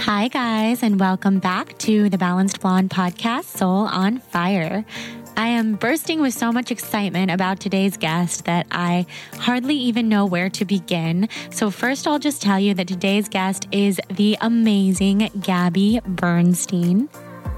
Hi, guys, and welcome back to the Balanced Blonde podcast, Soul on Fire. I am bursting with so much excitement about today's guest that I hardly even know where to begin. So, first, I'll just tell you that today's guest is the amazing Gabby Bernstein.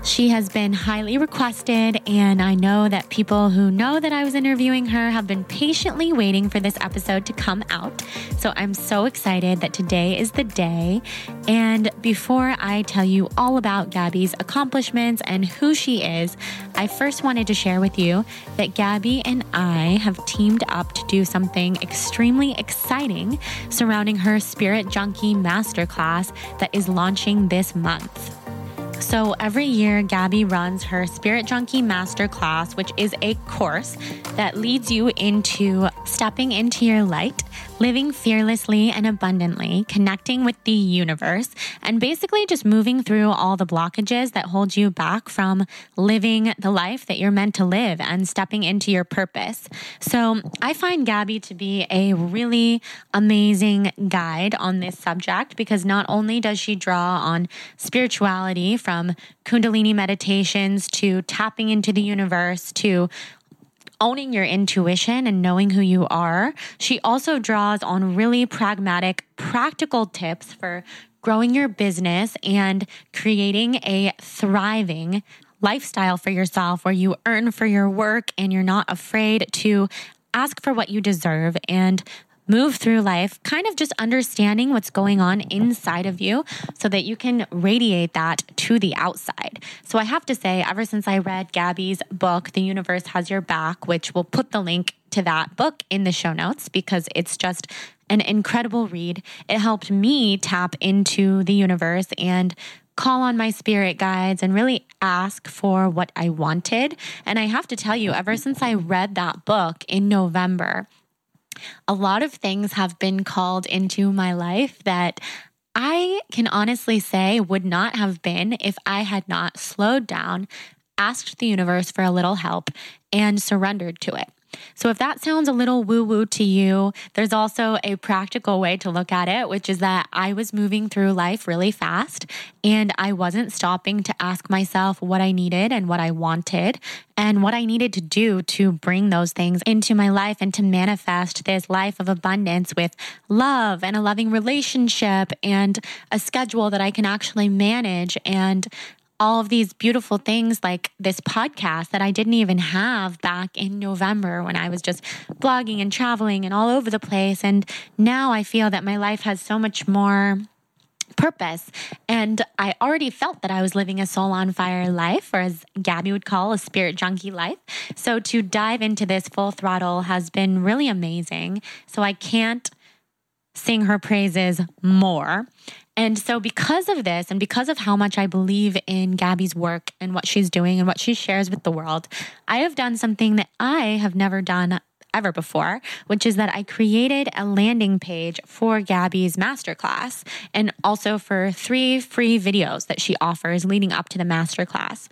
She has been highly requested, and I know that people who know that I was interviewing her have been patiently waiting for this episode to come out. So I'm so excited that today is the day. And before I tell you all about Gabby's accomplishments and who she is, I first wanted to share with you that Gabby and I have teamed up to do something extremely exciting surrounding her Spirit Junkie Masterclass that is launching this month. So every year, Gabby runs her Spirit Junkie Masterclass, which is a course that leads you into stepping into your light, living fearlessly and abundantly, connecting with the universe, and basically just moving through all the blockages that hold you back from living the life that you're meant to live and stepping into your purpose. So I find Gabby to be a really amazing guide on this subject because not only does she draw on spirituality from Kundalini meditations to tapping into the universe to owning your intuition and knowing who you are. She also draws on really pragmatic, practical tips for growing your business and creating a thriving lifestyle for yourself where you earn for your work and you're not afraid to ask for what you deserve and move through life, kind of just understanding what's going on inside of you so that you can radiate that to the outside. So I have to say, ever since I read Gabby's book, The Universe Has Your Back, which we'll put the link to that book in the show notes because it's just an incredible read. It helped me tap into the universe and call on my spirit guides and really ask for what I wanted. And I have to tell you, ever since I read that book in November, a lot of things have been called into my life that I can honestly say would not have been if I had not slowed down, asked the universe for a little help, and surrendered to it. So, if that sounds a little woo woo to you, there's also a practical way to look at it, which is that I was moving through life really fast and I wasn't stopping to ask myself what I needed and what I wanted and what I needed to do to bring those things into my life and to manifest this life of abundance with love and a loving relationship and a schedule that I can actually manage and all of these beautiful things like this podcast that I didn't even have back in November when I was just blogging and traveling and all over the place. And now I feel that my life has so much more purpose. And I already felt that I was living a soul on fire life, or as Gabby would call a spirit junkie life. So to dive into this full throttle has been really amazing. So I can't sing her praises more. And so, because of this, and because of how much I believe in Gabby's work and what she's doing and what she shares with the world, I have done something that I have never done ever before, which is that I created a landing page for Gabby's masterclass and also for three free videos that she offers leading up to the masterclass.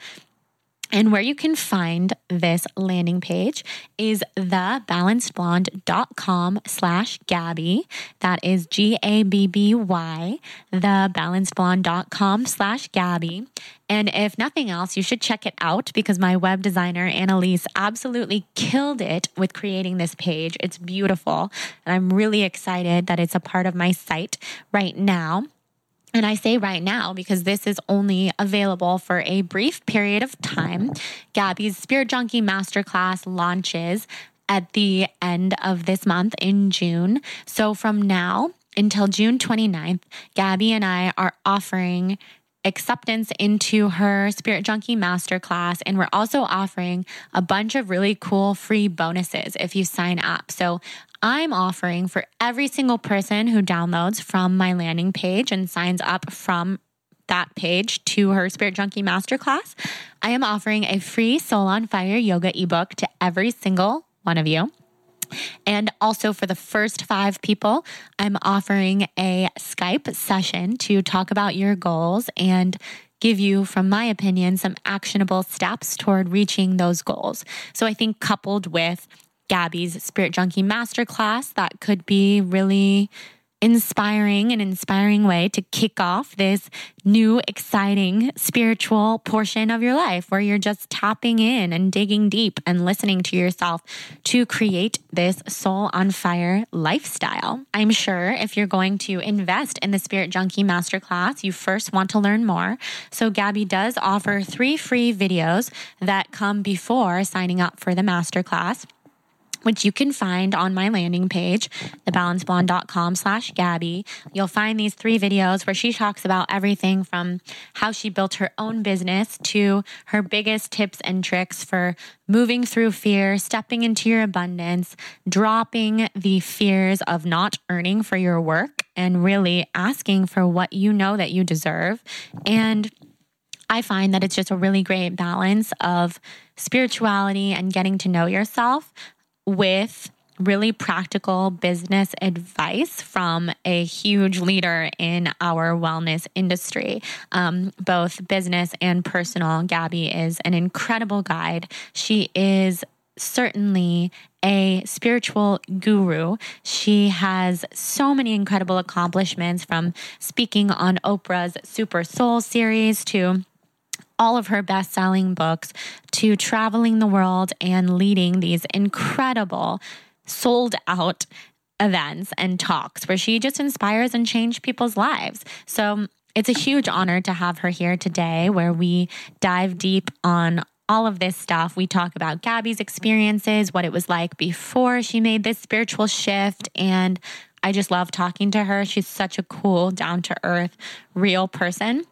And where you can find this landing page is thebalancedblonde.com slash Gabby. That is G A B B Y, thebalancedblonde.com slash Gabby. And if nothing else, you should check it out because my web designer, Annalise, absolutely killed it with creating this page. It's beautiful. And I'm really excited that it's a part of my site right now. And I say right now because this is only available for a brief period of time. Gabby's Spirit Junkie Masterclass launches at the end of this month in June. So from now until June 29th, Gabby and I are offering acceptance into her Spirit Junkie Masterclass. And we're also offering a bunch of really cool free bonuses if you sign up. So I'm offering for every single person who downloads from my landing page and signs up from that page to her Spirit Junkie Masterclass, I am offering a free Soul on Fire yoga ebook to every single one of you. And also for the first five people, I'm offering a Skype session to talk about your goals and give you, from my opinion, some actionable steps toward reaching those goals. So I think coupled with Gabby's Spirit Junkie Masterclass, that could be really inspiring and inspiring way to kick off this new exciting spiritual portion of your life where you're just tapping in and digging deep and listening to yourself to create this soul on fire lifestyle. I'm sure if you're going to invest in the Spirit Junkie Masterclass, you first want to learn more. So Gabby does offer three free videos that come before signing up for the masterclass which you can find on my landing page, thebalancedblonde.com slash Gabby. You'll find these three videos where she talks about everything from how she built her own business to her biggest tips and tricks for moving through fear, stepping into your abundance, dropping the fears of not earning for your work and really asking for what you know that you deserve. And I find that it's just a really great balance of spirituality and getting to know yourself with really practical business advice from a huge leader in our wellness industry, um, both business and personal. Gabby is an incredible guide. She is certainly a spiritual guru. She has so many incredible accomplishments from speaking on Oprah's Super Soul series to all of her best selling books to traveling the world and leading these incredible, sold out events and talks where she just inspires and changes people's lives. So it's a huge honor to have her here today where we dive deep on all of this stuff. We talk about Gabby's experiences, what it was like before she made this spiritual shift. And I just love talking to her. She's such a cool, down to earth, real person.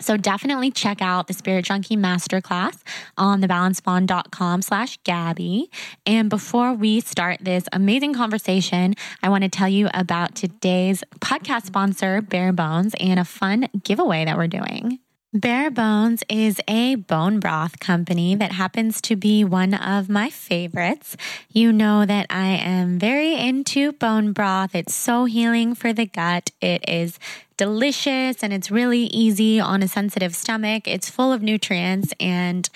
So definitely check out the Spirit Junkie Masterclass on thebalancedblonde.com slash Gabby. And before we start this amazing conversation, I want to tell you about today's podcast sponsor, Bare Bones, and a fun giveaway that we're doing. Bare Bones is a bone broth company that happens to be one of my favorites. You know that I am very into bone broth. It's so healing for the gut. It is delicious and it's really easy on a sensitive stomach. It's full of nutrients and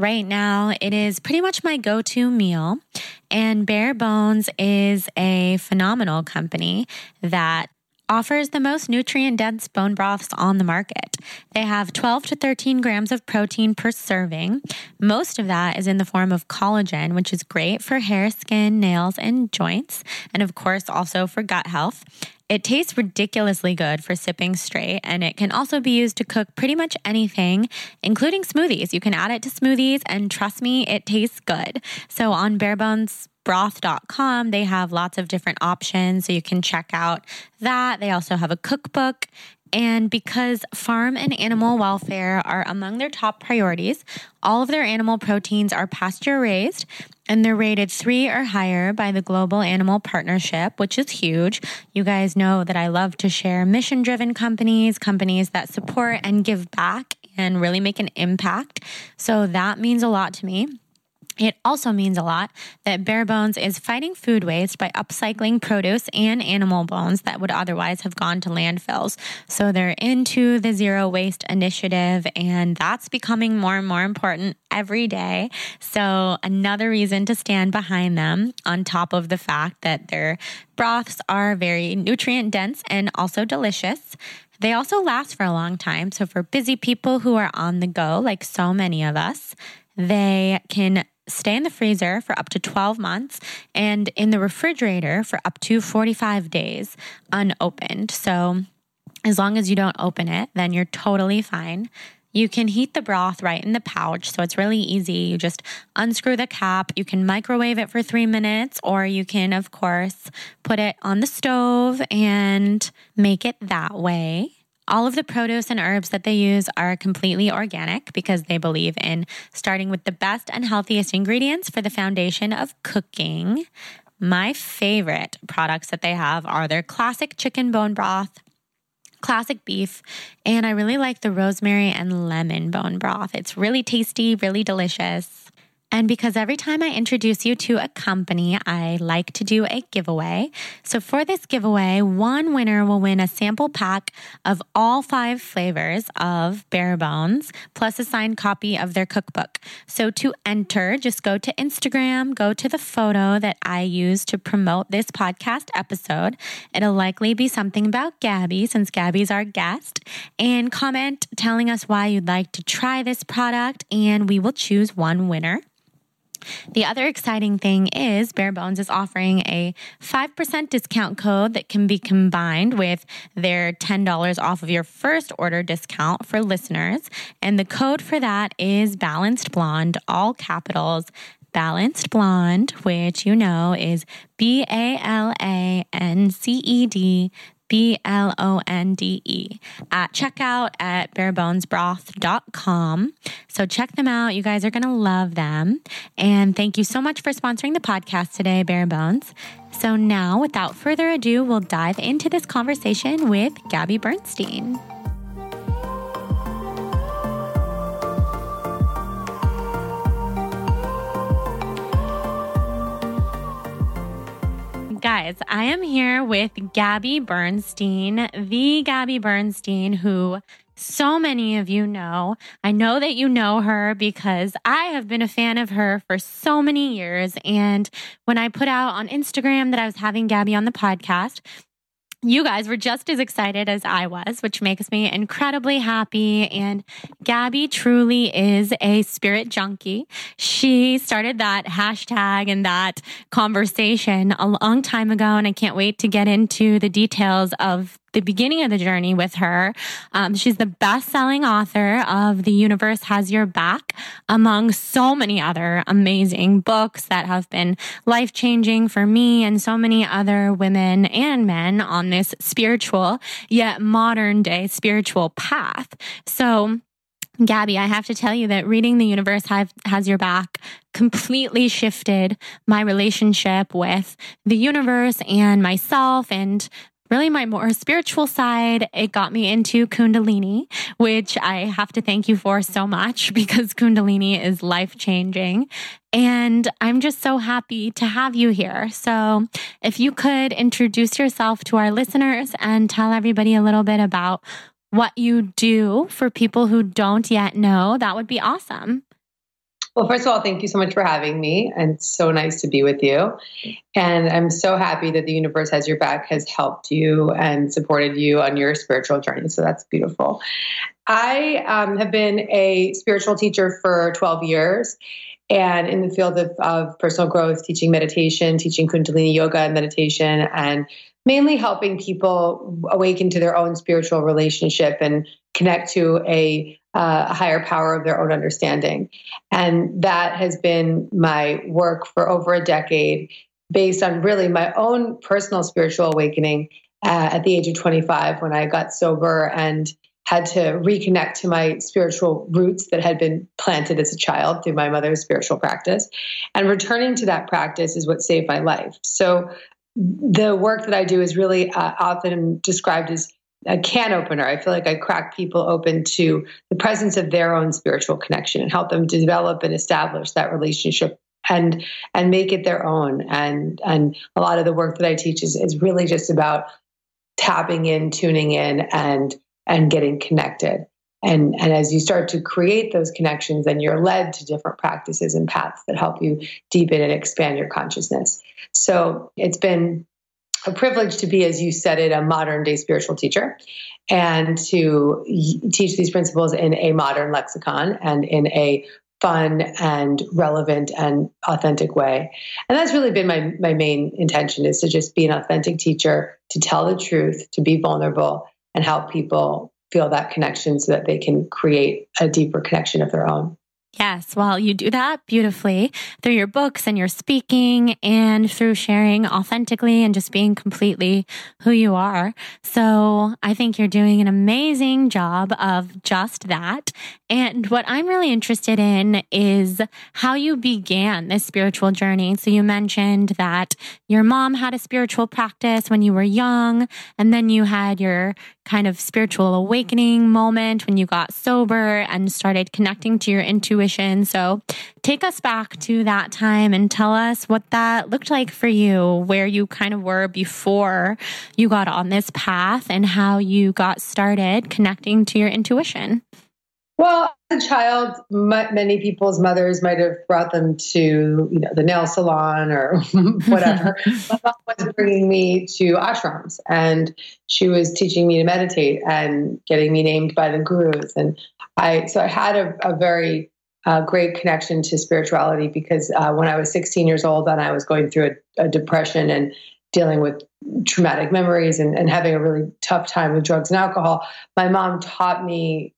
Right now, it is pretty much my go to meal. And Bare Bones is a phenomenal company that offers the most nutrient dense bone broths on the market. They have 12 to 13 grams of protein per serving. Most of that is in the form of collagen, which is great for hair, skin, nails, and joints, and of course, also for gut health. It tastes ridiculously good for sipping straight, and it can also be used to cook pretty much anything, including smoothies. You can add it to smoothies, and trust me, it tastes good. So on Barebones broth.com, they have lots of different options. So you can check out that. They also have a cookbook. And because farm and animal welfare are among their top priorities, all of their animal proteins are pasture raised and they're rated three or higher by the Global Animal Partnership, which is huge. You guys know that I love to share mission driven companies, companies that support and give back and really make an impact. So that means a lot to me. It also means a lot that Bare Bones is fighting food waste by upcycling produce and animal bones that would otherwise have gone to landfills. So they're into the zero waste initiative, and that's becoming more and more important every day. So, another reason to stand behind them, on top of the fact that their broths are very nutrient dense and also delicious. They also last for a long time. So, for busy people who are on the go, like so many of us, they can stay in the freezer for up to 12 months and in the refrigerator for up to 45 days unopened. So, as long as you don't open it, then you're totally fine. You can heat the broth right in the pouch, so it's really easy. You just unscrew the cap. You can microwave it for three minutes, or you can, of course, put it on the stove and make it that way. All of the produce and herbs that they use are completely organic because they believe in starting with the best and healthiest ingredients for the foundation of cooking. My favorite products that they have are their classic chicken bone broth, classic beef, and I really like the rosemary and lemon bone broth. It's really tasty, really delicious. And because every time I introduce you to a company, I like to do a giveaway. So for this giveaway, one winner will win a sample pack of all five flavors of Bare Bones, plus a signed copy of their cookbook. So to enter, just go to Instagram, go to the photo that I use to promote this podcast episode. It'll likely be something about Gabby, since Gabby's our guest, and comment telling us why you'd like to try this product, and we will choose one winner. The other exciting thing is Bare Bones is offering a 5% discount code that can be combined with their $10 off of your first order discount for listeners. And the code for that is Balanced Blonde, all capitals. Balanced Blonde, which you know is B A L A N C E D B L O N D E, at checkout at barebonesbroth.com. So check them out. You guys are going to love them. And thank you so much for sponsoring the podcast today, Bare Bones. So now, without further ado, we'll dive into this conversation with Gabby Bernstein. Guys, I am here with Gabby Bernstein, the Gabby Bernstein, who so many of you know. I know that you know her because I have been a fan of her for so many years. And when I put out on Instagram that I was having Gabby on the podcast, you guys were just as excited as I was, which makes me incredibly happy. And Gabby truly is a spirit junkie. She started that hashtag and that conversation a long time ago. And I can't wait to get into the details of the beginning of the journey with her. Um, she's the best selling author of The Universe Has Your Back, among so many other amazing books that have been life changing for me and so many other women and men on this spiritual yet modern day spiritual path. So, Gabby, I have to tell you that reading The Universe have, Has Your Back completely shifted my relationship with the universe and myself and really my more spiritual side, it got me into Kundalini, which I have to thank you for so much because Kundalini is life changing. And I'm just so happy to have you here. So, if you could introduce yourself to our listeners and tell everybody a little bit about what you do for people who don't yet know, that would be awesome. Well, first of all, thank you so much for having me. And it's so nice to be with you. And I'm so happy that the universe has your back, has helped you and supported you on your spiritual journey. So that's beautiful. I um, have been a spiritual teacher for 12 years and in the field of, of personal growth, teaching meditation, teaching Kundalini yoga and meditation, and mainly helping people awaken to their own spiritual relationship and connect to a uh, a higher power of their own understanding. And that has been my work for over a decade, based on really my own personal spiritual awakening uh, at the age of 25 when I got sober and had to reconnect to my spiritual roots that had been planted as a child through my mother's spiritual practice. And returning to that practice is what saved my life. So the work that I do is really uh, often described as a can opener. I feel like I crack people open to the presence of their own spiritual connection and help them develop and establish that relationship and and make it their own. And and a lot of the work that i teach is, is really just about tapping in tuning in and and getting connected. And and as you start to create those connections then you're led to different practices and paths that help you deepen and expand your consciousness. So it's been a privilege to be as you said it a modern day spiritual teacher and to teach these principles in a modern lexicon and in a fun and relevant and authentic way. And that's really been my my main intention is to just be an authentic teacher, to tell the truth, to be vulnerable and help people feel that connection so that they can create a deeper connection of their own. Yes, well, you do that beautifully through your books and your speaking and through sharing authentically and just being completely who you are. So I think you're doing an amazing job of just that. And what I'm really interested in is how you began this spiritual journey. So you mentioned that your mom had a spiritual practice when you were young, and then you had your kind of spiritual awakening moment when you got sober and started connecting to your intuition. So take us back to that time and tell us what that looked like for you, where you kind of were before you got on this path and how you got started connecting to your intuition. Well, as a child, many people's mothers might have brought them to, you know, the nail salon or whatever. My mom was bringing me to ashrams, and she was teaching me to meditate and getting me named by the gurus. And I, so I had a, a very uh, great connection to spirituality because uh, when I was 16 years old and I was going through a, a depression and dealing with traumatic memories and, and having a really tough time with drugs and alcohol, my mom taught me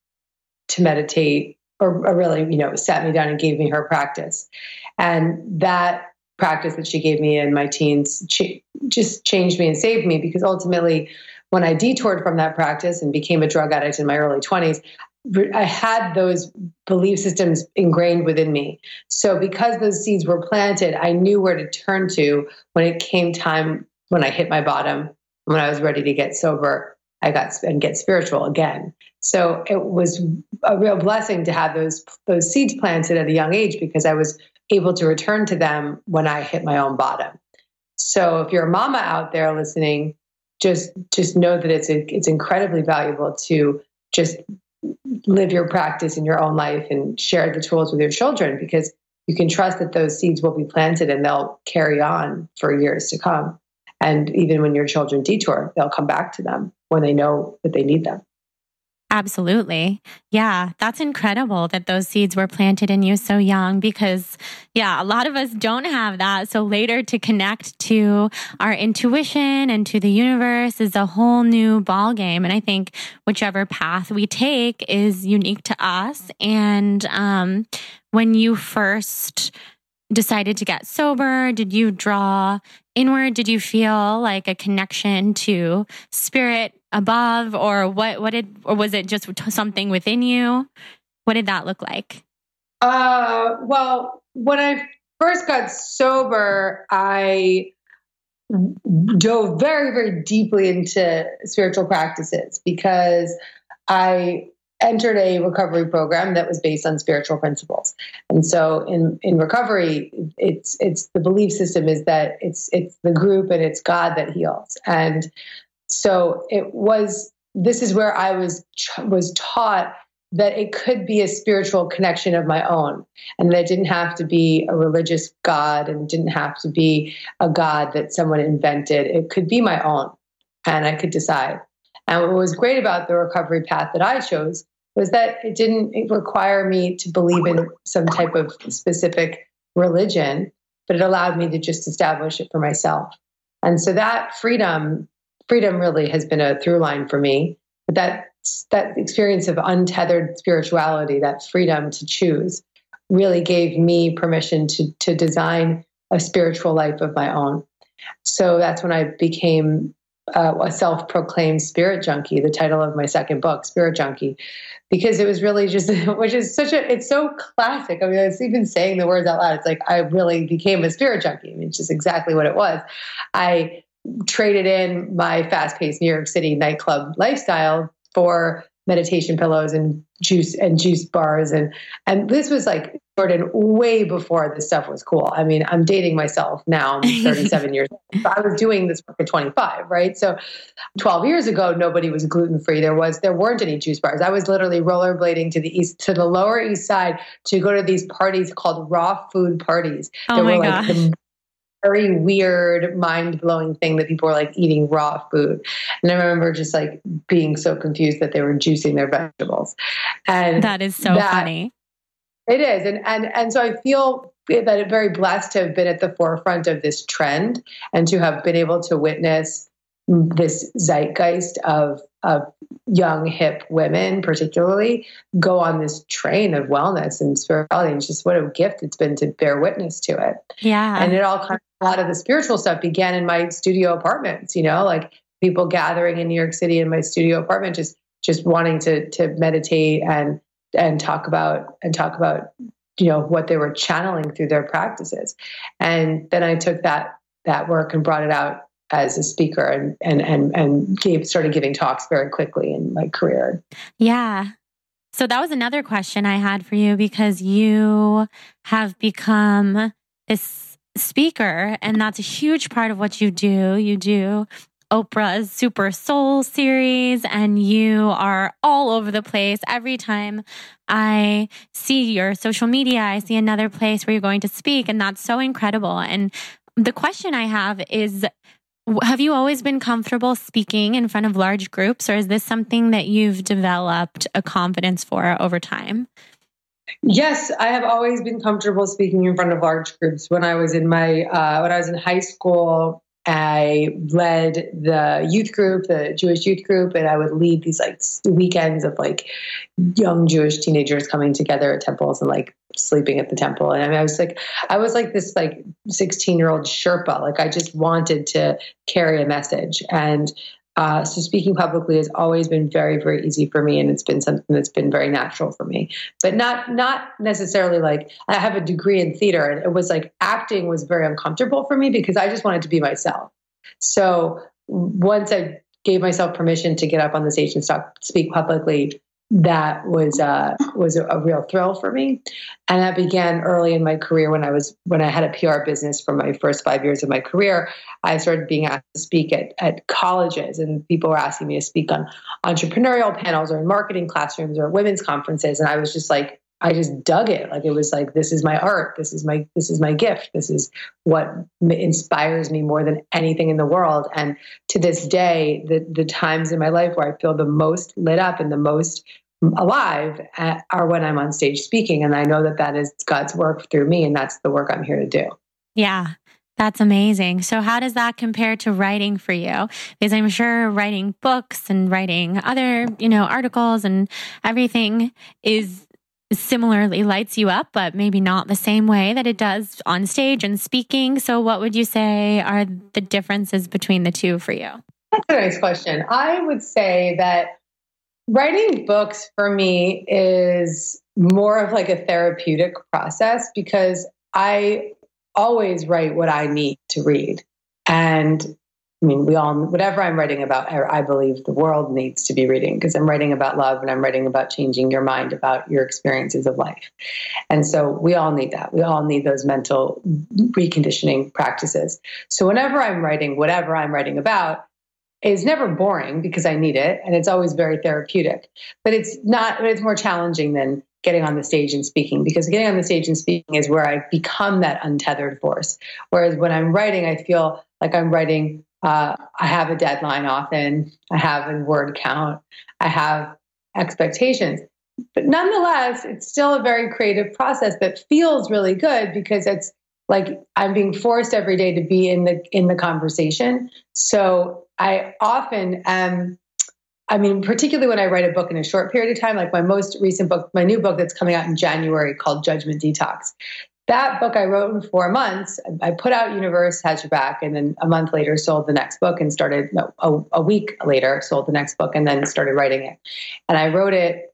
to meditate or, or really, you know, sat me down and gave me her practice. And that practice that she gave me in my teens ch- just changed me and saved me because ultimately, when I detoured from that practice and became a drug addict in my early 20s, I had those belief systems ingrained within me. So, because those seeds were planted, I knew where to turn to when it came time when I hit my bottom, when I was ready to get sober I got and get spiritual again. So it was a real blessing to have those those seeds planted at a young age because I was able to return to them when I hit my own bottom. So if you're a mama out there listening, just just know that it's it's incredibly valuable to just live your practice in your own life and share the tools with your children because you can trust that those seeds will be planted and they'll carry on for years to come. And even when your children detour, they'll come back to them when they know that they need them. Absolutely. Yeah, that's incredible that those seeds were planted in you so young because, yeah, a lot of us don't have that. So later to connect to our intuition and to the universe is a whole new ball game. And I think whichever path we take is unique to us. And um, when you first decided to get sober, did you draw inward? Did you feel like a connection to spirit above or what what did or was it just something within you? What did that look like? Uh well when i first got sober i dove very very deeply into spiritual practices because i entered a recovery program that was based on spiritual principles. And so in in recovery it's it's the belief system is that it's it's the group and it's god that heals. And so it was, this is where I was, was taught that it could be a spiritual connection of my own and that it didn't have to be a religious God and didn't have to be a God that someone invented. It could be my own and I could decide. And what was great about the recovery path that I chose was that it didn't require me to believe in some type of specific religion, but it allowed me to just establish it for myself. And so that freedom freedom really has been a through line for me. But that that experience of untethered spirituality, that freedom to choose, really gave me permission to to design a spiritual life of my own. So that's when I became uh, a self-proclaimed spirit junkie. The title of my second book, Spirit Junkie, because it was really just, which is such a, it's so classic. I mean, it's even saying the words out loud. It's like I really became a spirit junkie. I mean, just exactly what it was. I traded in my fast paced New York City nightclub lifestyle for meditation pillows and juice and juice bars and and this was like Jordan way before this stuff was cool. I mean, I'm dating myself now. I'm 37 years old. I was doing this work at 25, right? So 12 years ago, nobody was gluten free. There was there weren't any juice bars. I was literally rollerblading to the east to the lower east side to go to these parties called raw food parties. Oh my like gosh very weird, mind blowing thing that people were like eating raw food. And I remember just like being so confused that they were juicing their vegetables. And that is so that, funny. It is. And, and, and so I feel that I'm very blessed to have been at the forefront of this trend and to have been able to witness this zeitgeist of of young hip women particularly go on this train of wellness and spirituality and just what a gift it's been to bear witness to it. Yeah. And it all kind of a lot of the spiritual stuff began in my studio apartments you know like people gathering in new york city in my studio apartment just just wanting to to meditate and and talk about and talk about you know what they were channeling through their practices. And then i took that that work and brought it out as a speaker and and and and gave started giving talks very quickly in my career. Yeah. So that was another question I had for you because you have become this speaker and that's a huge part of what you do. You do Oprah's Super Soul series and you are all over the place. Every time I see your social media, I see another place where you're going to speak and that's so incredible. And the question I have is have you always been comfortable speaking in front of large groups, or is this something that you've developed a confidence for over time? Yes, I have always been comfortable speaking in front of large groups. When I was in my uh, when I was in high school, I led the youth group, the Jewish youth group, and I would lead these like weekends of like young Jewish teenagers coming together at temples and like sleeping at the temple. And I, mean, I was like, I was like this like 16 year old Sherpa. Like I just wanted to carry a message. And uh, so speaking publicly has always been very, very easy for me, and it's been something that's been very natural for me. But not not necessarily like I have a degree in theater, and it was like acting was very uncomfortable for me because I just wanted to be myself. So once I gave myself permission to get up on the stage and stop, speak publicly, that was uh, was a, a, real thrill for me, and that began early in my career when I was when I had a PR business for my first five years of my career. I started being asked to speak at at colleges, and people were asking me to speak on entrepreneurial panels or in marketing classrooms or women's conferences, and I was just like, I just dug it. Like it was like this is my art. This is my this is my gift. This is what inspires me more than anything in the world. And to this day, the the times in my life where I feel the most lit up and the most alive uh, are when I'm on stage speaking. And I know that that is God's work through me, and that's the work I'm here to do. Yeah. That's amazing. So, how does that compare to writing for you? Because I'm sure writing books and writing other, you know, articles and everything is similarly lights you up, but maybe not the same way that it does on stage and speaking. So, what would you say are the differences between the two for you? That's a nice question. I would say that writing books for me is more of like a therapeutic process because I always write what I need to read. And I mean, we all, whatever I'm writing about, I believe the world needs to be reading because I'm writing about love and I'm writing about changing your mind about your experiences of life. And so we all need that. We all need those mental reconditioning practices. So whenever I'm writing, whatever I'm writing about, is never boring because I need it and it's always very therapeutic. But it's not, it's more challenging than getting on the stage and speaking because getting on the stage and speaking is where I become that untethered force. Whereas when I'm writing, I feel like I'm writing, uh, I have a deadline often, I have a word count, I have expectations. But nonetheless, it's still a very creative process that feels really good because it's like I'm being forced every day to be in the in the conversation. So I often am. I mean, particularly when I write a book in a short period of time, like my most recent book, my new book that's coming out in January called Judgment Detox. That book I wrote in four months. I put out Universe Has Your Back, and then a month later sold the next book and started, no, a, a week later sold the next book and then started writing it. And I wrote it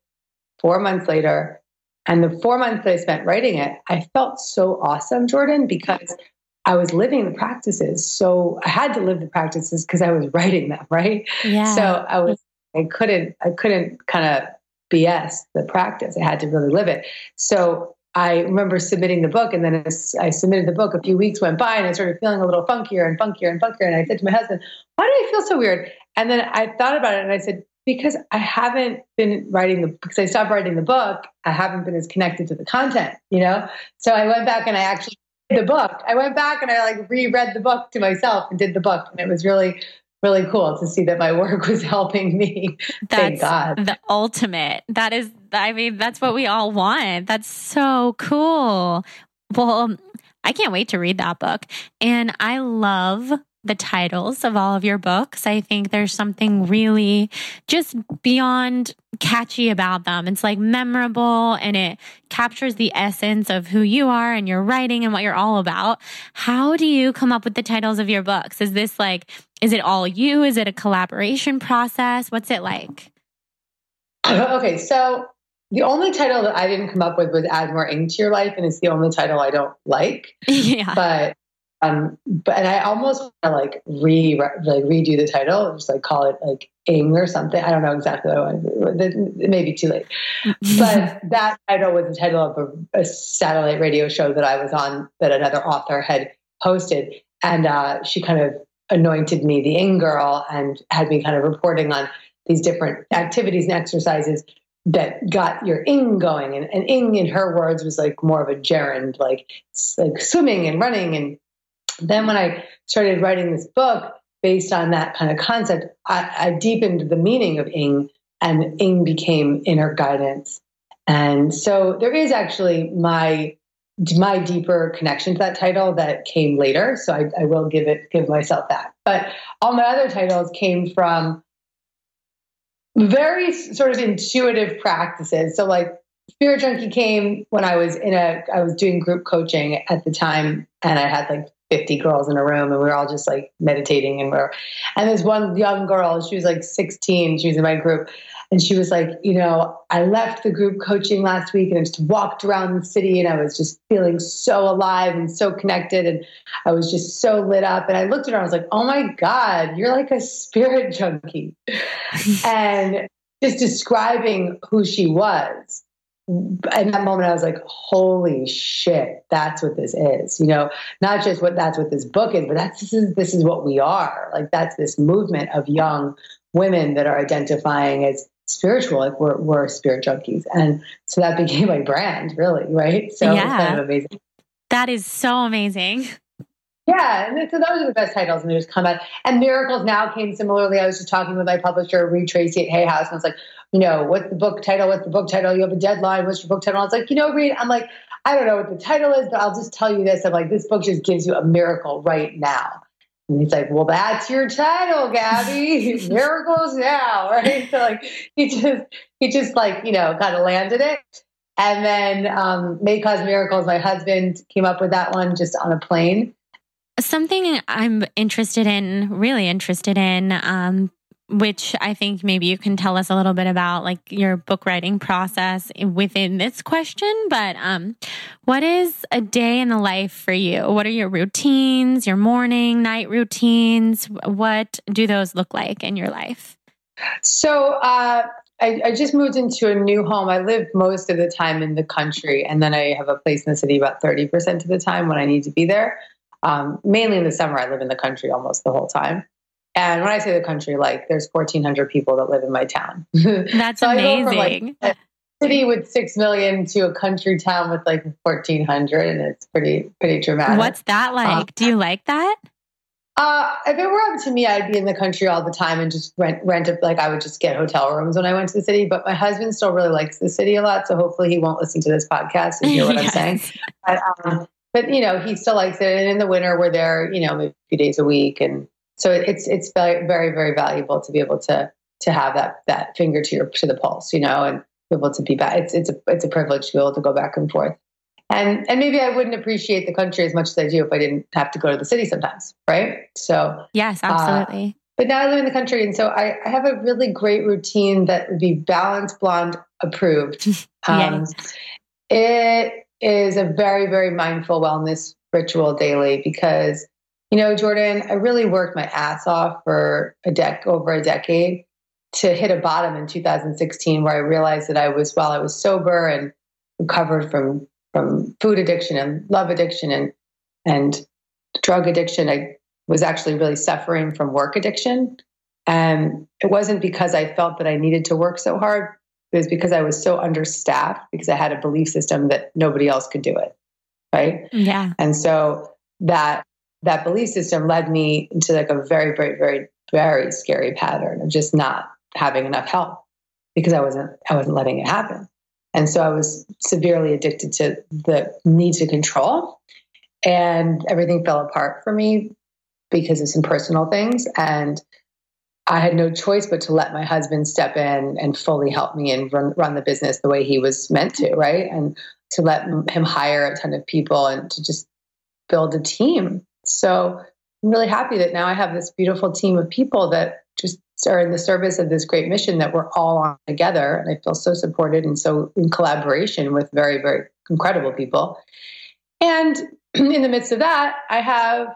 four months later and the four months I spent writing it, I felt so awesome, Jordan, because I was living the practices. So I had to live the practices because I was writing them, right? Yeah. So I was I couldn't I couldn't kind of BS the practice. I had to really live it. So I remember submitting the book, and then I submitted the book. A few weeks went by, and I started feeling a little funkier and funkier and funkier. And I said to my husband, "Why do I feel so weird?" And then I thought about it, and I said, "Because I haven't been writing the because I stopped writing the book. I haven't been as connected to the content, you know." So I went back and I actually did the book. I went back and I like reread the book to myself and did the book, and it was really really cool to see that my work was helping me. That's Thank God. the ultimate. That is, I mean, that's what we all want. That's so cool. Well, um, I can't wait to read that book. And I love the titles of all of your books. I think there's something really just beyond catchy about them. It's like memorable and it captures the essence of who you are and your writing and what you're all about. How do you come up with the titles of your books? Is this like, is it all you? Is it a collaboration process? What's it like? Okay, so the only title that I didn't come up with was Add More Ing to Your Life, and it's the only title I don't like. yeah. But um, but and I almost want to like re like redo the title, just like call it like Ing or something. I don't know exactly what I want. It may be too late. but that title was the title of a, a, satellite radio show that I was on that another author had hosted, and uh, she kind of anointed me the Ing girl and had me kind of reporting on these different activities and exercises that got your ing going and, and ing in her words was like more of a gerund like like swimming and running and then when I started writing this book based on that kind of concept, I, I deepened the meaning of Ing, and Ing became inner guidance. And so there is actually my my deeper connection to that title that came later. So I, I will give it give myself that. But all my other titles came from very sort of intuitive practices. So like Spirit Junkie came when I was in a I was doing group coaching at the time and I had like 50 girls in a room and we were all just like meditating and we are and this one young girl she was like 16 she was in my group and she was like you know i left the group coaching last week and i just walked around the city and i was just feeling so alive and so connected and i was just so lit up and i looked at her i was like oh my god you're like a spirit junkie and just describing who she was in that moment, I was like, holy shit, that's what this is. You know, not just what that's what this book is, but that's this is this is what we are. Like that's this movement of young women that are identifying as spiritual, like we're we're spirit junkies. And so that became my brand, really, right? So yeah. it's kind of amazing. That is so amazing. Yeah, and so those are the best titles, and they just come out. And Miracles Now came similarly. I was just talking with my publisher, Reid Tracy at Hay House, and I was like, you know, what's the book title? What's the book title? You have a deadline. What's your book title? I was like, you know, Reid, I'm like, I don't know what the title is, but I'll just tell you this. I'm like, this book just gives you a miracle right now. And he's like, well, that's your title, Gabby. Miracles now, right? So like, he just, he just like, you know, kind of landed it. And then um, May Cause Miracles, my husband came up with that one just on a plane. Something I'm interested in, really interested in, um, which I think maybe you can tell us a little bit about like your book writing process within this question. But um, what is a day in the life for you? What are your routines, your morning, night routines? What do those look like in your life? So, uh, I, I, just moved into a new home. I live most of the time in the country, and then I have a place in the city about 30% of the time when I need to be there. Um, mainly in the summer, I live in the country almost the whole time. And when I say the country, like there's 1,400 people that live in my town. That's so amazing. Like a city with six million to a country town with like 1,400, and it's pretty pretty dramatic. What's that like? Um, Do you like that? Uh, if it were up to me, I'd be in the country all the time and just rent rent. Like I would just get hotel rooms when I went to the city. But my husband still really likes the city a lot, so hopefully he won't listen to this podcast and hear what yes. I'm saying. But, um, but you know, he still likes it. And in the winter, we're there, you know, maybe a few days a week, and so it's it's very very very valuable to be able to to have that that finger to your to the pulse, you know, and be able to be back. It's it's a it's a privilege to be able to go back and forth. And and maybe I wouldn't appreciate the country as much as I do if I didn't have to go to the city sometimes, right? So yes, uh, absolutely. Uh, but now I live in the country, and so I, I have a really great routine that would be balanced blonde approved. Um, yes. It is a very very mindful wellness ritual daily because you know, Jordan, I really worked my ass off for a dec over a decade to hit a bottom in 2016 where I realized that I was while I was sober and recovered from from food addiction and love addiction and and drug addiction. I was actually really suffering from work addiction. And it wasn't because I felt that I needed to work so hard. It was because I was so understaffed because I had a belief system that nobody else could do it. Right. Yeah. And so that that belief system led me into like a very, very, very, very scary pattern of just not having enough help because I wasn't I wasn't letting it happen. And so I was severely addicted to the need to control. And everything fell apart for me because of some personal things. And I had no choice but to let my husband step in and fully help me and run, run the business the way he was meant to, right? And to let him hire a ton of people and to just build a team. So I'm really happy that now I have this beautiful team of people that just are in the service of this great mission that we're all on together. And I feel so supported and so in collaboration with very, very incredible people. And in the midst of that, I have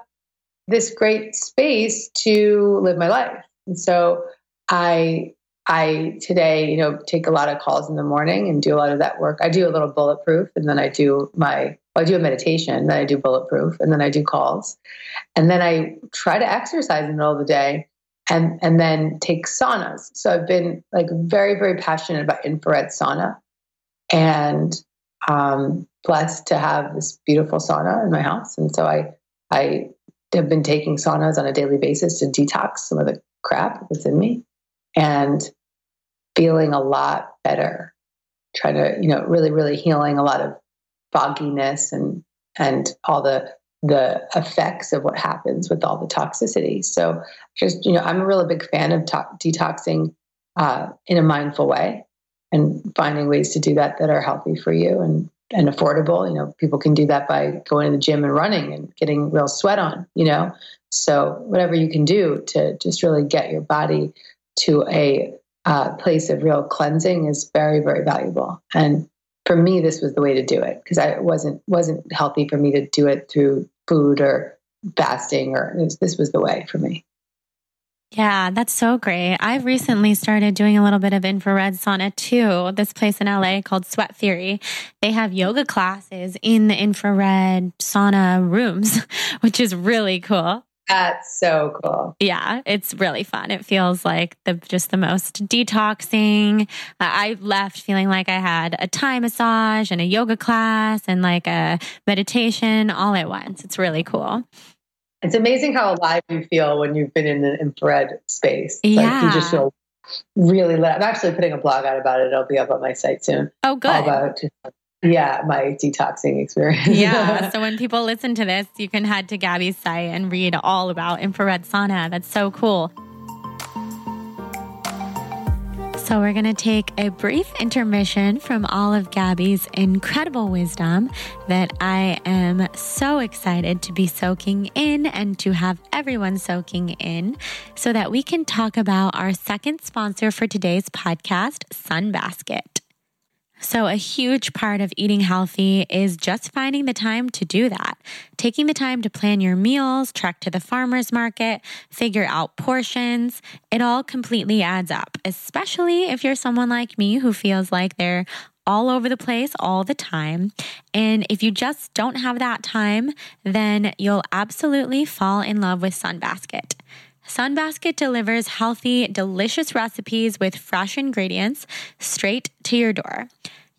this great space to live my life. And so I I today, you know, take a lot of calls in the morning and do a lot of that work. I do a little bulletproof and then I do my I do a meditation, then I do bulletproof, and then I do calls. And then I try to exercise in the middle of the day and and then take saunas. So I've been like very, very passionate about infrared sauna and um blessed to have this beautiful sauna in my house. And so I I have been taking saunas on a daily basis to detox some of the crap that's in me and feeling a lot better. Trying to, you know, really, really healing a lot of fogginess and and all the the effects of what happens with all the toxicity. So just, you know, I'm a really big fan of to- detoxing uh, in a mindful way and finding ways to do that that are healthy for you and and affordable. You know, people can do that by going to the gym and running and getting real sweat on, you know. So whatever you can do to just really get your body to a uh, place of real cleansing is very, very valuable. And for me, this was the way to do it because I wasn't wasn't healthy for me to do it through food or fasting or this, this was the way for me. Yeah, that's so great. I've recently started doing a little bit of infrared sauna too. This place in LA called Sweat Theory. They have yoga classes in the infrared sauna rooms, which is really cool. That's so cool. Yeah, it's really fun. It feels like the just the most detoxing. Uh, I left feeling like I had a Thai massage and a yoga class and like a meditation all at once. It's really cool. It's amazing how alive you feel when you've been in an infrared space. Yeah. Like you just feel really lit. I'm actually putting a blog out about it. It'll be up on my site soon. Oh, good. All about yeah, my detoxing experience. yeah. So when people listen to this, you can head to Gabby's site and read all about infrared sauna. That's so cool. So, we're going to take a brief intermission from all of Gabby's incredible wisdom that I am so excited to be soaking in and to have everyone soaking in so that we can talk about our second sponsor for today's podcast, Sunbasket. So, a huge part of eating healthy is just finding the time to do that. Taking the time to plan your meals, trek to the farmer's market, figure out portions. It all completely adds up, especially if you're someone like me who feels like they're all over the place all the time. And if you just don't have that time, then you'll absolutely fall in love with Sunbasket. Sunbasket delivers healthy, delicious recipes with fresh ingredients straight to your door.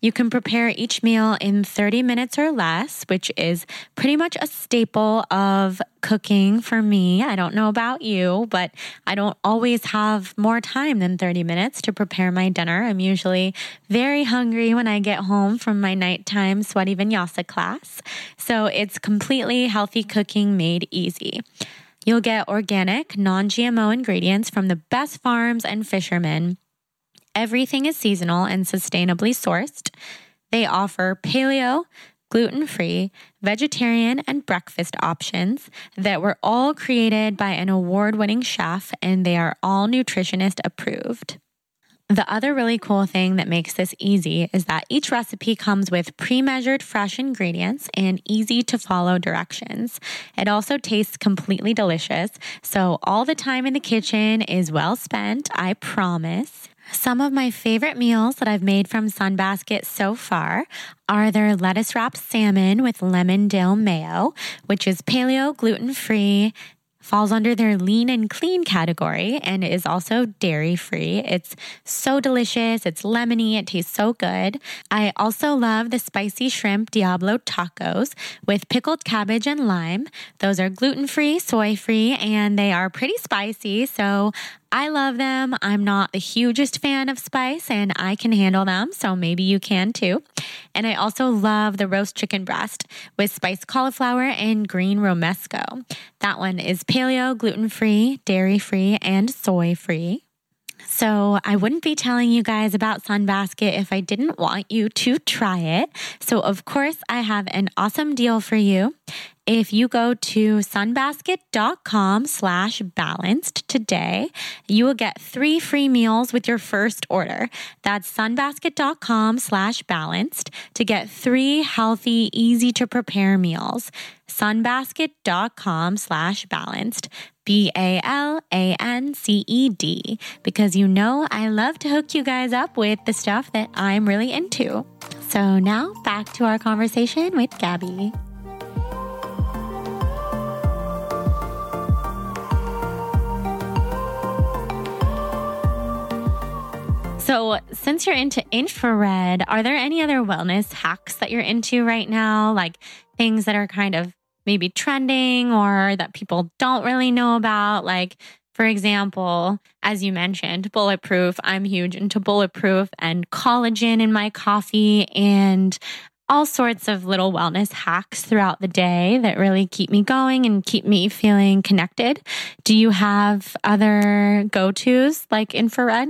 You can prepare each meal in 30 minutes or less, which is pretty much a staple of cooking for me. I don't know about you, but I don't always have more time than 30 minutes to prepare my dinner. I'm usually very hungry when I get home from my nighttime sweaty vinyasa class. So it's completely healthy cooking made easy. You'll get organic, non GMO ingredients from the best farms and fishermen. Everything is seasonal and sustainably sourced. They offer paleo, gluten free, vegetarian, and breakfast options that were all created by an award winning chef, and they are all nutritionist approved. The other really cool thing that makes this easy is that each recipe comes with pre measured fresh ingredients and easy to follow directions. It also tastes completely delicious, so all the time in the kitchen is well spent, I promise. Some of my favorite meals that I've made from Sunbasket so far are their lettuce wrapped salmon with lemon dill mayo, which is paleo, gluten free, falls under their lean and clean category and is also dairy free. It's so delicious. It's lemony. It tastes so good. I also love the spicy shrimp Diablo tacos with pickled cabbage and lime. Those are gluten free, soy free, and they are pretty spicy. So I love them. I'm not the hugest fan of spice and I can handle them, so maybe you can too. And I also love the roast chicken breast with spiced cauliflower and green romesco. That one is paleo, gluten free, dairy free, and soy free. So, I wouldn't be telling you guys about Sunbasket if I didn't want you to try it. So, of course, I have an awesome deal for you. If you go to sunbasket.com slash balanced today, you will get three free meals with your first order. That's sunbasket.com slash balanced to get three healthy, easy to prepare meals. Sunbasket.com slash balanced. B A L A N C E D, because you know I love to hook you guys up with the stuff that I'm really into. So now back to our conversation with Gabby. So, since you're into infrared, are there any other wellness hacks that you're into right now? Like things that are kind of maybe trending or that people don't really know about? Like, for example, as you mentioned, bulletproof. I'm huge into bulletproof and collagen in my coffee and all sorts of little wellness hacks throughout the day that really keep me going and keep me feeling connected. Do you have other go tos like infrared?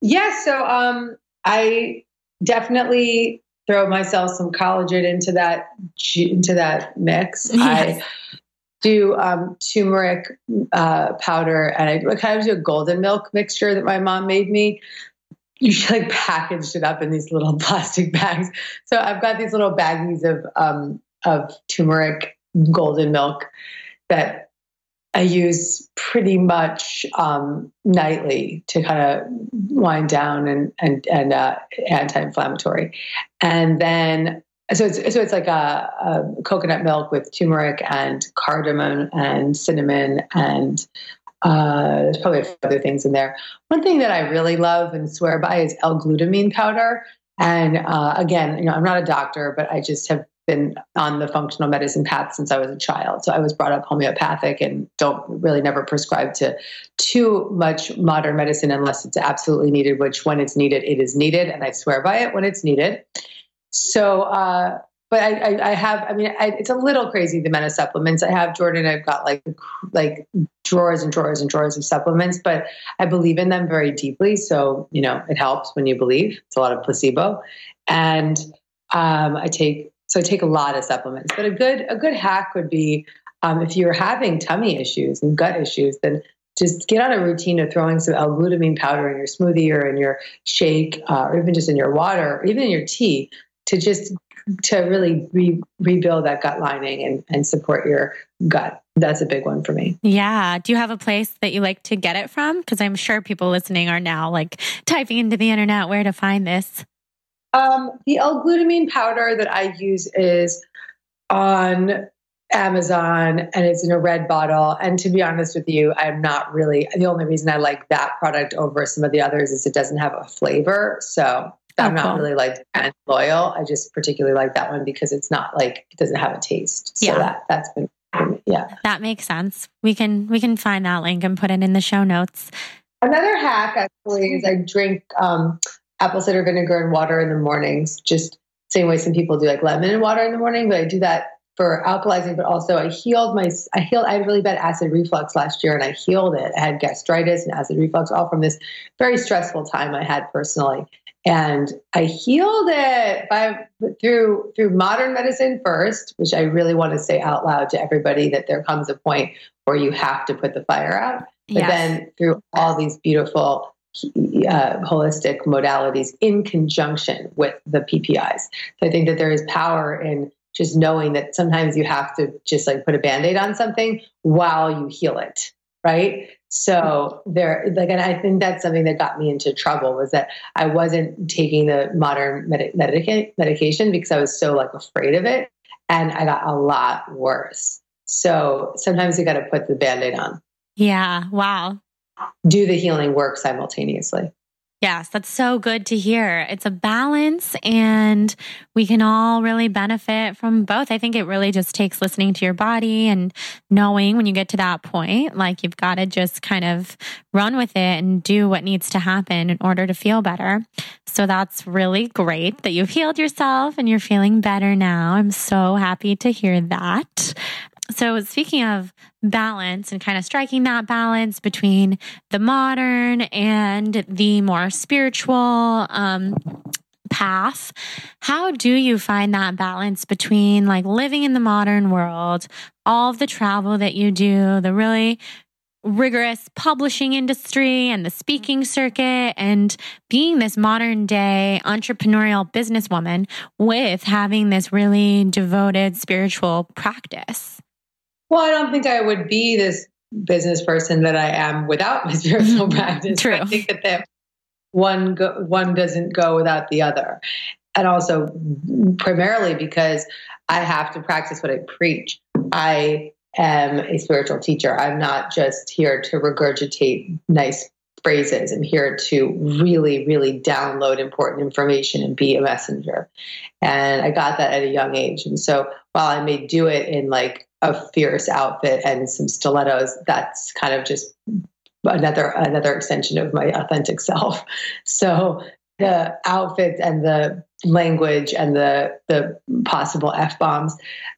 Yeah, so um, I definitely throw myself some collagen into that into that mix. Yes. I do um, turmeric uh, powder, and I kind of do a golden milk mixture that my mom made me. Should like packaged it up in these little plastic bags. So I've got these little baggies of um, of turmeric golden milk that I use pretty much um, nightly to kind of wind down and and and uh, anti-inflammatory, and then so it's so it's like a, a, coconut milk with turmeric and cardamom and cinnamon and uh, there's probably other things in there. One thing that I really love and swear by is L-glutamine powder. And uh, again, you know, I'm not a doctor, but I just have been on the functional medicine path since I was a child. So I was brought up homeopathic and don't really never prescribe to too much modern medicine unless it's absolutely needed, which when it's needed, it is needed. And I swear by it when it's needed. So, uh, but I, I, I, have, I mean, I, it's a little crazy the amount of supplements I have, Jordan. I've got like, like drawers and drawers and drawers of supplements, but I believe in them very deeply. So, you know, it helps when you believe. It's a lot of placebo. And um, I take so I take a lot of supplements. But a good a good hack would be um, if you're having tummy issues and gut issues, then just get on a routine of throwing some L-glutamine powder in your smoothie or in your shake, uh, or even just in your water, or even in your tea, to just to really re- rebuild that gut lining and, and support your gut. That's a big one for me. Yeah. Do you have a place that you like to get it from? Because I'm sure people listening are now like typing into the internet where to find this. Um, the L-glutamine powder that I use is on Amazon and it's in a red bottle. And to be honest with you, I'm not really the only reason I like that product over some of the others is it doesn't have a flavor. So I'm cool. not really like loyal. I just particularly like that one because it's not like it doesn't have a taste. So yeah. that that's been yeah. That makes sense. We can we can find that link and put it in the show notes. Another hack actually is I drink um, apple cider vinegar and water in the mornings, just same way some people do like lemon and water in the morning, but I do that for alkalizing, but also I healed my, I healed, I had really bad acid reflux last year and I healed it. I had gastritis and acid reflux all from this very stressful time I had personally. And I healed it by through through modern medicine first, which I really want to say out loud to everybody that there comes a point where you have to put the fire out. But yes. then through all these beautiful uh, holistic modalities in conjunction with the PPIs. So I think that there is power in just knowing that sometimes you have to just like put a band aid on something while you heal it. right? So there, like, and I think that's something that got me into trouble was that I wasn't taking the modern med- medica- medication because I was so like afraid of it, and I got a lot worse. So sometimes you got to put the band-aid on. Yeah. Wow. Do the healing work simultaneously. Yes, that's so good to hear. It's a balance and we can all really benefit from both. I think it really just takes listening to your body and knowing when you get to that point, like you've got to just kind of run with it and do what needs to happen in order to feel better. So that's really great that you've healed yourself and you're feeling better now. I'm so happy to hear that. So, speaking of balance and kind of striking that balance between the modern and the more spiritual um, path, how do you find that balance between like living in the modern world, all of the travel that you do, the really rigorous publishing industry and the speaking circuit and being this modern day entrepreneurial businesswoman with having this really devoted spiritual practice? Well, I don't think I would be this business person that I am without my spiritual mm-hmm. practice. True. I think that that one go, one doesn't go without the other, and also primarily because I have to practice what I preach. I am a spiritual teacher. I'm not just here to regurgitate nice phrases. I'm here to really, really download important information and be a messenger. And I got that at a young age. And so while I may do it in like a fierce outfit and some stilettos, that's kind of just another another extension of my authentic self. So the outfits and the language and the the possible f bombs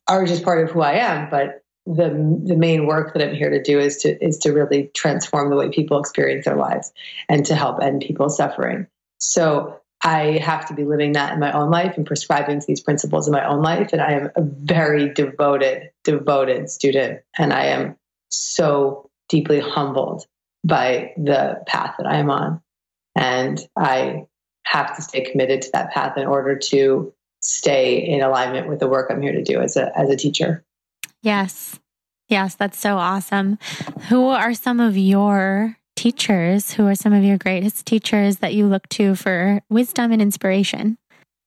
are just part of who I am, but the the main work that I'm here to do is to is to really transform the way people experience their lives and to help end people's suffering. So I have to be living that in my own life and prescribing these principles in my own life. And I am a very devoted, devoted student. And I am so deeply humbled by the path that I am on. And I have to stay committed to that path in order to stay in alignment with the work I'm here to do as a, as a teacher. Yes. Yes, that's so awesome. Who are some of your teachers? Who are some of your greatest teachers that you look to for wisdom and inspiration?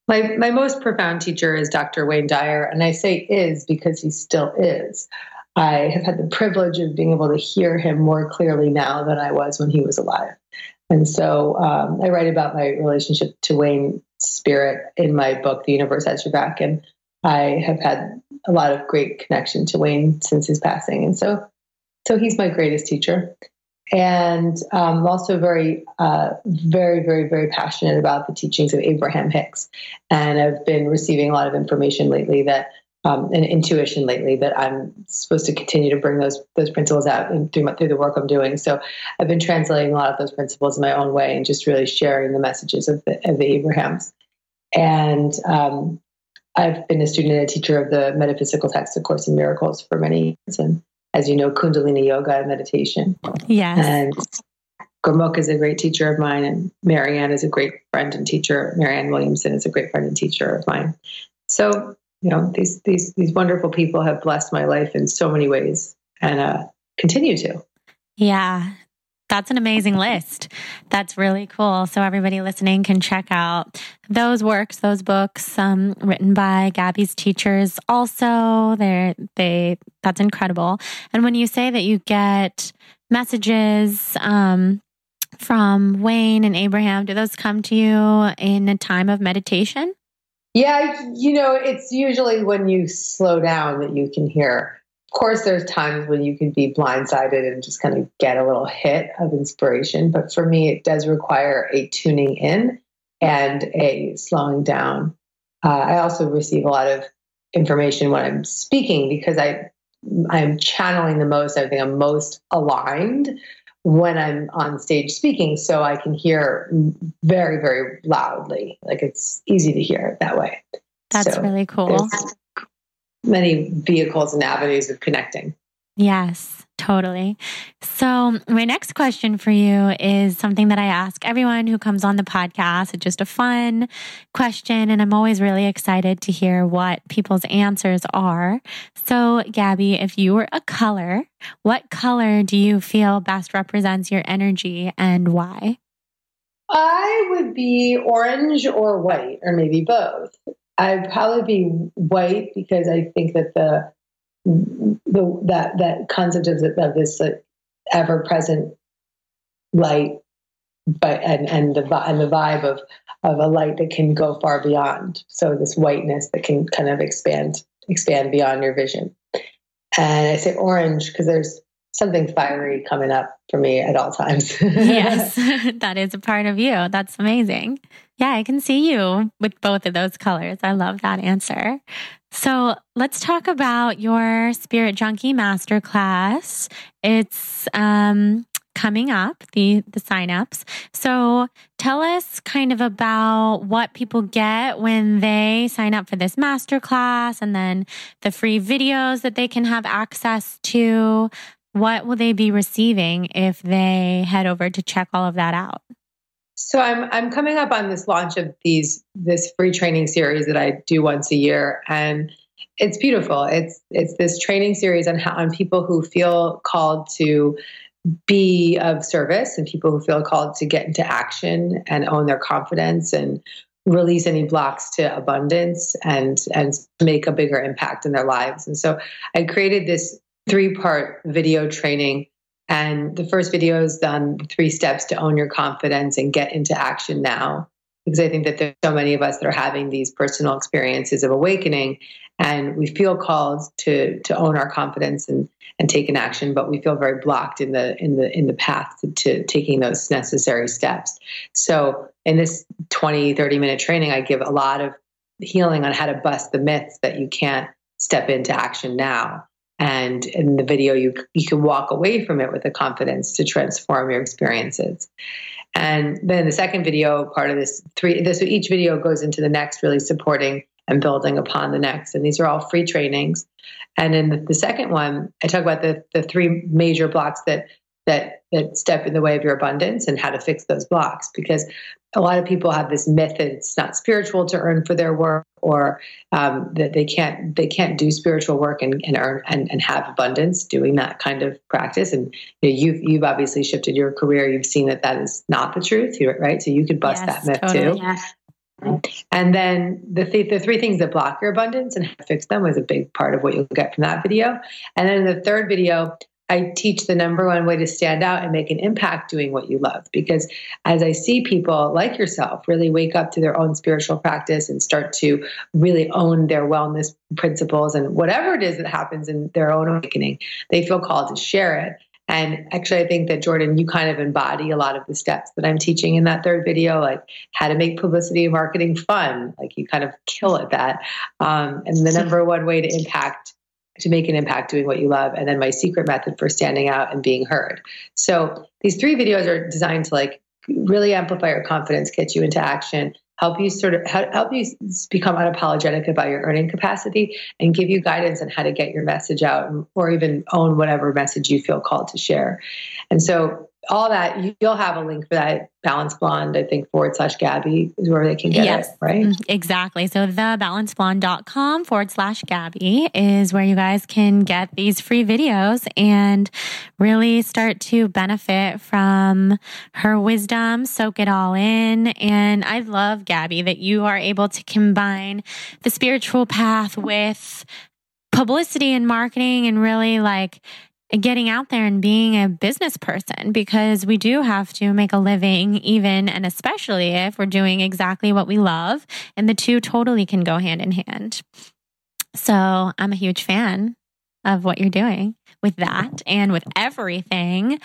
My, my most profound teacher is Dr. Wayne Dyer, and I say is because he still is. I have had the privilege of being able to hear him more clearly now than I was when he was alive. And so um, I write about my relationship to Wayne Spirit in my book, The Universe Has Your Back. And I have had a lot of great connection to Wayne since his passing. And so, so he's my greatest teacher. And um, I'm also very, uh, very, very, very passionate about the teachings of Abraham Hicks. And I've been receiving a lot of information lately that, um, and intuition lately that I'm supposed to continue to bring those those principles out in, through, my, through the work I'm doing. So I've been translating a lot of those principles in my own way and just really sharing the messages of the, of the Abrahams. And um, I've been a student and a teacher of the metaphysical text, of Course in Miracles, for many years. And as you know, Kundalini Yoga and meditation. Yes. And Gurmukh is a great teacher of mine, and Marianne is a great friend and teacher. Marianne Williamson is a great friend and teacher of mine. So, you know, these these these wonderful people have blessed my life in so many ways, and uh, continue to. Yeah, that's an amazing list. That's really cool. So everybody listening can check out those works, those books um, written by Gabby's teachers. Also, they they that's incredible. And when you say that you get messages um, from Wayne and Abraham, do those come to you in a time of meditation? Yeah, you know, it's usually when you slow down that you can hear course, there's times when you can be blindsided and just kind of get a little hit of inspiration. But for me, it does require a tuning in and a slowing down. Uh, I also receive a lot of information when I'm speaking because I I'm channeling the most. I think I'm most aligned when I'm on stage speaking, so I can hear very very loudly. Like it's easy to hear that way. That's So really cool. Many vehicles and avenues of connecting. Yes, Totally. So, my next question for you is something that I ask everyone who comes on the podcast. It's just a fun question, and I'm always really excited to hear what people's answers are. So, Gabby, if you were a color, what color do you feel best represents your energy and why? I would be orange or white, or maybe both. I'd probably be white because I think that the the that that concept of, of this like, ever present light, but and and the and the vibe of of a light that can go far beyond. So this whiteness that can kind of expand expand beyond your vision. And I say orange because there's something fiery coming up for me at all times. yes, that is a part of you. That's amazing. Yeah, I can see you with both of those colors. I love that answer. So let's talk about your Spirit Junkie Masterclass. It's um, coming up, the the signups. So tell us kind of about what people get when they sign up for this masterclass and then the free videos that they can have access to. What will they be receiving if they head over to check all of that out? So I'm I'm coming up on this launch of these this free training series that I do once a year, and it's beautiful. It's it's this training series on how, on people who feel called to be of service and people who feel called to get into action and own their confidence and release any blocks to abundance and and make a bigger impact in their lives. And so I created this three part video training and the first video is done three steps to own your confidence and get into action now. Because I think that there's so many of us that are having these personal experiences of awakening and we feel called to to own our confidence and and take an action, but we feel very blocked in the in the in the path to, to taking those necessary steps. So in this 20, 30 minute training, I give a lot of healing on how to bust the myths that you can't step into action now and in the video you you can walk away from it with the confidence to transform your experiences. And then the second video part of this three this each video goes into the next really supporting and building upon the next. And these are all free trainings. And in the, the second one i talk about the the three major blocks that that that step in the way of your abundance and how to fix those blocks. Because a lot of people have this myth that it's not spiritual to earn for their work or um, that they can't they can't do spiritual work and, and earn and, and have abundance doing that kind of practice and you know, you've you've obviously shifted your career you've seen that that is not the truth right so you could bust yes, that myth totally, too. And then the, th- the three things that block your abundance and how to fix them was a big part of what you'll get from that video. And then the third video, I teach the number one way to stand out and make an impact doing what you love. Because as I see people like yourself really wake up to their own spiritual practice and start to really own their wellness principles and whatever it is that happens in their own awakening, they feel called to share it. And actually, I think that Jordan, you kind of embody a lot of the steps that I'm teaching in that third video, like how to make publicity and marketing fun. Like you kind of kill at that. Um, and the number one way to impact to make an impact doing what you love and then my secret method for standing out and being heard. So these three videos are designed to like really amplify your confidence get you into action help you sort of help you become unapologetic about your earning capacity and give you guidance on how to get your message out or even own whatever message you feel called to share. And so all that you'll have a link for that balance blonde i think forward slash gabby is where they can get yes, it right? Mm-hmm. exactly. So the balancedblonde.com forward slash gabby is where you guys can get these free videos and really start to benefit from her wisdom soak it all in. And i love gabby that you are able to combine the spiritual path with publicity and marketing and really like getting out there and being a business person because we do have to make a living, even and especially if we're doing exactly what we love. And the two totally can go hand in hand. So I'm a huge fan of what you're doing with that and with everything.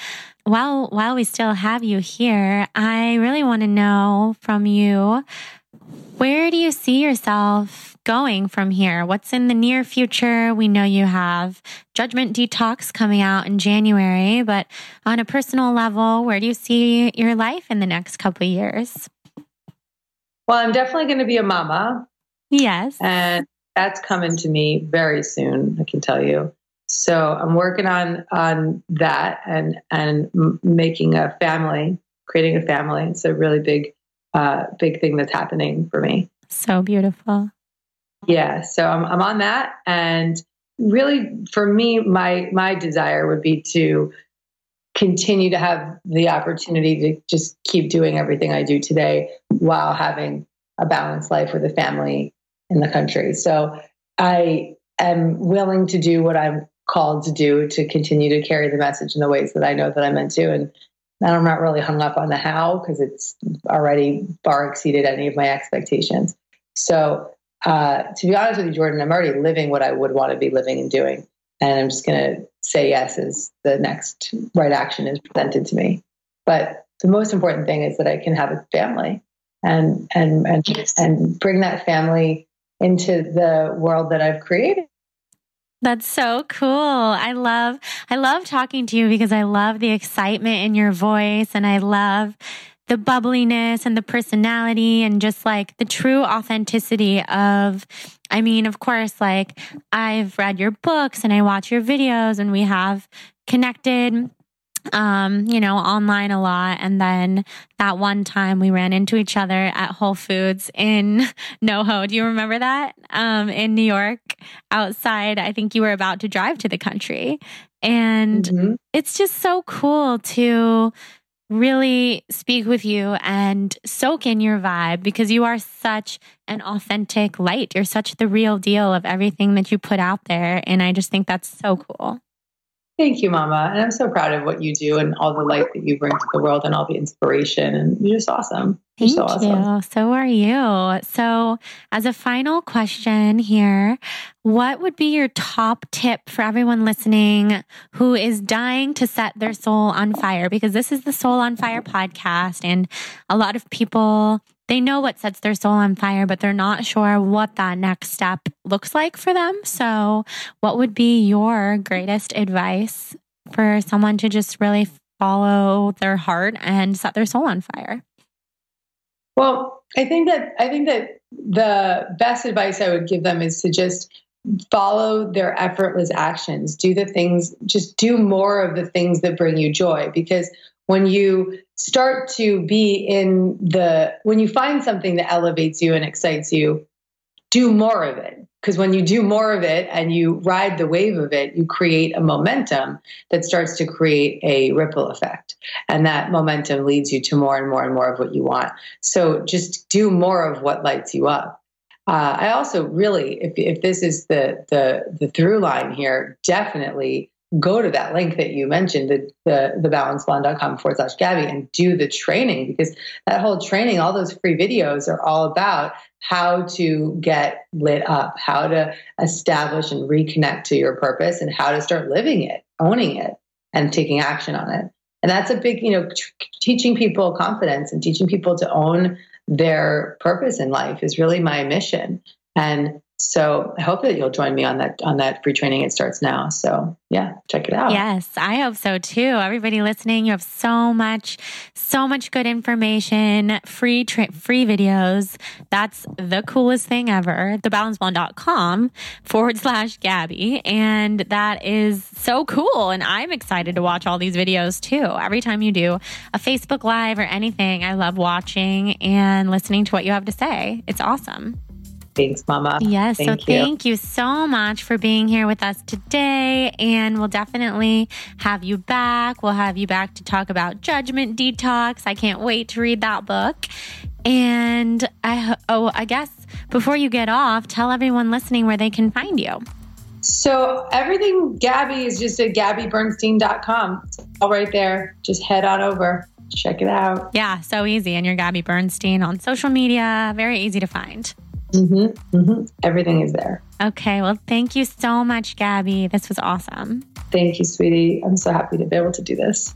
While while we still have you here, I really want to know from you where do you see yourself going from here? What's in the near future? We know you have Judgment Detox coming out in January, but on a personal level, where do you see your life in the next couple years? Well, I'm definitely going to be a mama. Yes. And that's coming to me very soon, I can tell you. So I'm working on on that and and making a family, creating a family. It's a really big uh, big thing that's happening for me. So beautiful. Yeah, so I'm I'm on that, and really for me, my my desire would be to continue to have the opportunity to just keep doing everything I do today while having a balanced life with a family in the country. So I am willing to do what I'm called to do to continue to carry the message in the ways that I know that I'm meant to. And I'm not really hung up on the how because it's already far exceeded any of my expectations. So, uh, to be honest with you, Jordan, I'm already living what I would want to be living and doing. And I'm just going to say yes as the next right action is presented to me. But the most important thing is that I can have a family and and and and bring that family into the world that I've created. That's so cool. I love I love talking to you because I love the excitement in your voice and I love the bubbliness and the personality and just like the true authenticity of I mean, of course, like I've read your books and I watch your videos and we have connected um, you know, online a lot. And then that one time we ran into each other at Whole Foods in NoHo. Do you remember that? Um, in New York outside. I think you were about to drive to the country. And mm-hmm. it's just so cool to really speak with you and soak in your vibe because you are such an authentic light. You're such the real deal of everything that you put out there. And I just think that's so cool. Thank you, Mama. And I'm so proud of what you do and all the light that you bring to the world and all the inspiration. And you're just awesome. You're Thank so awesome. you. So are you. So, as a final question here, what would be your top tip for everyone listening who is dying to set their soul on fire? Because this is the Soul on Fire podcast, and a lot of people they know what sets their soul on fire, but they're not sure what that next step looks like for them. So, what would be your greatest advice for someone to just really follow their heart and set their soul on fire? Well, I think that I think that the best advice I would give them is to just follow their effortless actions. Do the things, just do more of the things that bring you joy because when you start to be in the when you find something that elevates you and excites you do more of it. Because when you do more of it and you ride the wave of it you create a momentum that starts to create a ripple effect. And that momentum leads you to more and more and more of what you want. So just do more of what lights you up. Uh, i also really if, if this is the the the through line here definitely go to that link that you mentioned, the, the, thebalancedblonde.com forward slash Gabby, and do the training because that whole training, all those free videos are all about how to get lit up, how to establish and reconnect to your purpose, and how to start living it, owning it, and taking action on it. And that's a big, you know, teaching people confidence and teaching people to own their purpose in life is really my mission. And so I hope that you'll join me on that on that free training. It starts now. So yeah, check it out. Yes, I hope so too. Everybody listening, you have so much, so much good information, free tra- free videos. That's the coolest thing ever. Thebalancedblonde.com forward slash Gabby. And that is so cool. And I'm excited to watch all these videos too. Every time you do a Facebook Live or anything, I love watching and listening to what you have to say. It's awesome. Thanks, Mama. Yes. Thank so you. thank you so much for being here with us today. And we'll definitely have you back. We'll have you back to talk about Judgment Detox. I can't wait to read that book. And I, oh, I guess before you get off, tell everyone listening where they can find you. So everything Gabby is just at gabbybernstein.com. It's all right there. Just head on over. Check it out. Yeah, so easy. And you're Gabby Bernstein on social media. Very easy to find. Mm-hmm, mm-hmm. Everything is there. Okay. Well, thank you so much, Gabby. This was awesome. Thank you, sweetie. I'm so happy to be able to do this.